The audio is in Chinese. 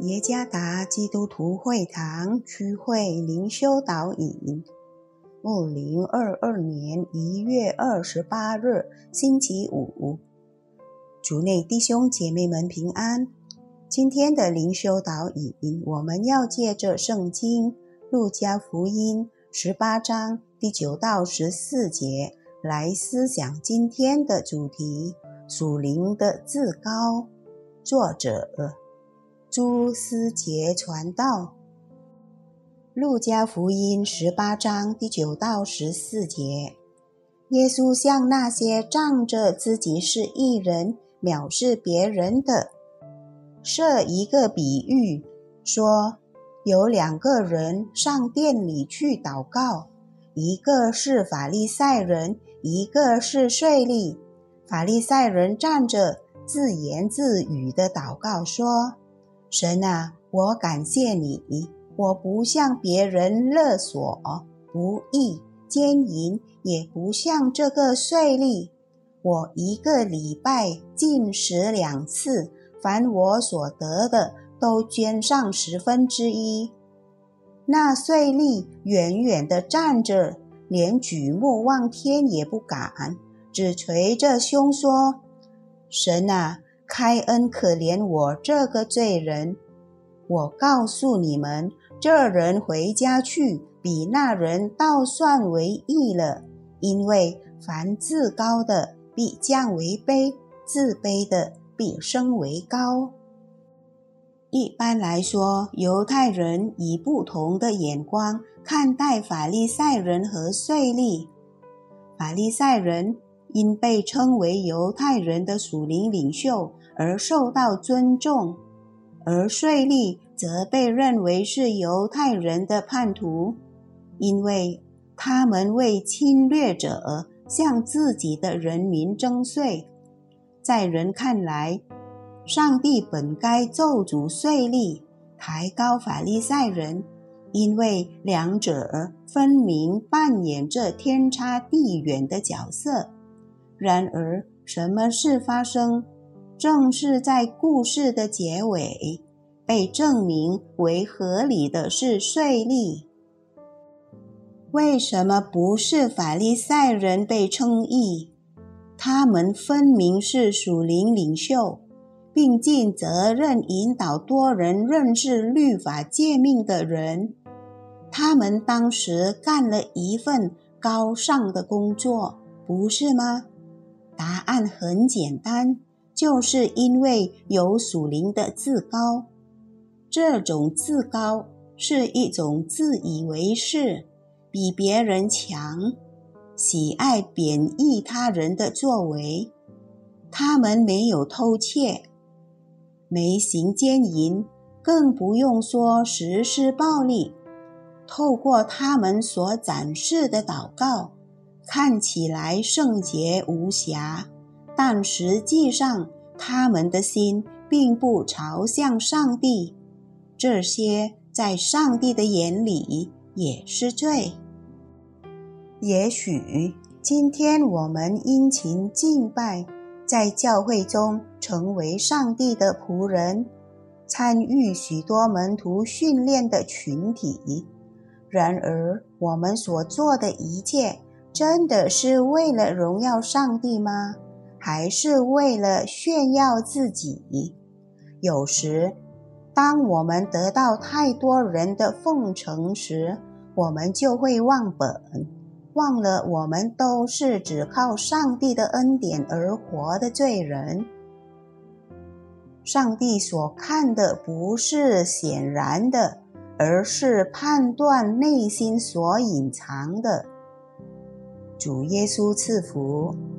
耶加达基督徒会堂区会灵修导引，二零二二年一月二十八日，星期五，主内弟兄姐妹们平安。今天的灵修导引，我们要借着圣经《路加福音》十八章第九到十四节来思想今天的主题：属灵的自高。作者。朱思杰传道，《路加福音》十八章第九到十四节，耶稣向那些仗着自己是异人、藐视别人的，设一个比喻，说：有两个人上殿里去祷告，一个是法利赛人，一个是税吏。法利赛人站着，自言自语的祷告说。神啊，我感谢你，我不向别人勒索、不义、奸淫，也不向这个税吏。我一个礼拜进食两次，凡我所得的都捐上十分之一。那税吏远远地站着，连举目望天也不敢，只捶着胸说：“神啊！”开恩可怜我这个罪人，我告诉你们，这人回家去，比那人倒算为义了。因为凡自高的必降为卑，自卑的必升为高。一般来说，犹太人以不同的眼光看待法利赛人和税吏。法利赛人。因被称为犹太人的属灵领袖而受到尊重，而税吏则被认为是犹太人的叛徒，因为他们为侵略者向自己的人民征税。在人看来，上帝本该咒诅税吏，抬高法利赛人，因为两者分明扮演着天差地远的角色。然而，什么事发生？正是在故事的结尾，被证明为合理的是税吏。为什么不是法利赛人被称义？他们分明是属灵领袖，并尽责任引导多人认识律法诫命的人。他们当时干了一份高尚的工作，不是吗？答案很简单，就是因为有属灵的自高。这种自高是一种自以为是、比别人强、喜爱贬义他人的作为。他们没有偷窃，没行奸淫，更不用说实施暴力。透过他们所展示的祷告。看起来圣洁无瑕，但实际上他们的心并不朝向上帝。这些在上帝的眼里也是罪。也许今天我们殷勤敬拜，在教会中成为上帝的仆人，参与许多门徒训练的群体。然而，我们所做的一切。真的是为了荣耀上帝吗？还是为了炫耀自己？有时，当我们得到太多人的奉承时，我们就会忘本，忘了我们都是只靠上帝的恩典而活的罪人。上帝所看的不是显然的，而是判断内心所隐藏的。主耶稣赐福。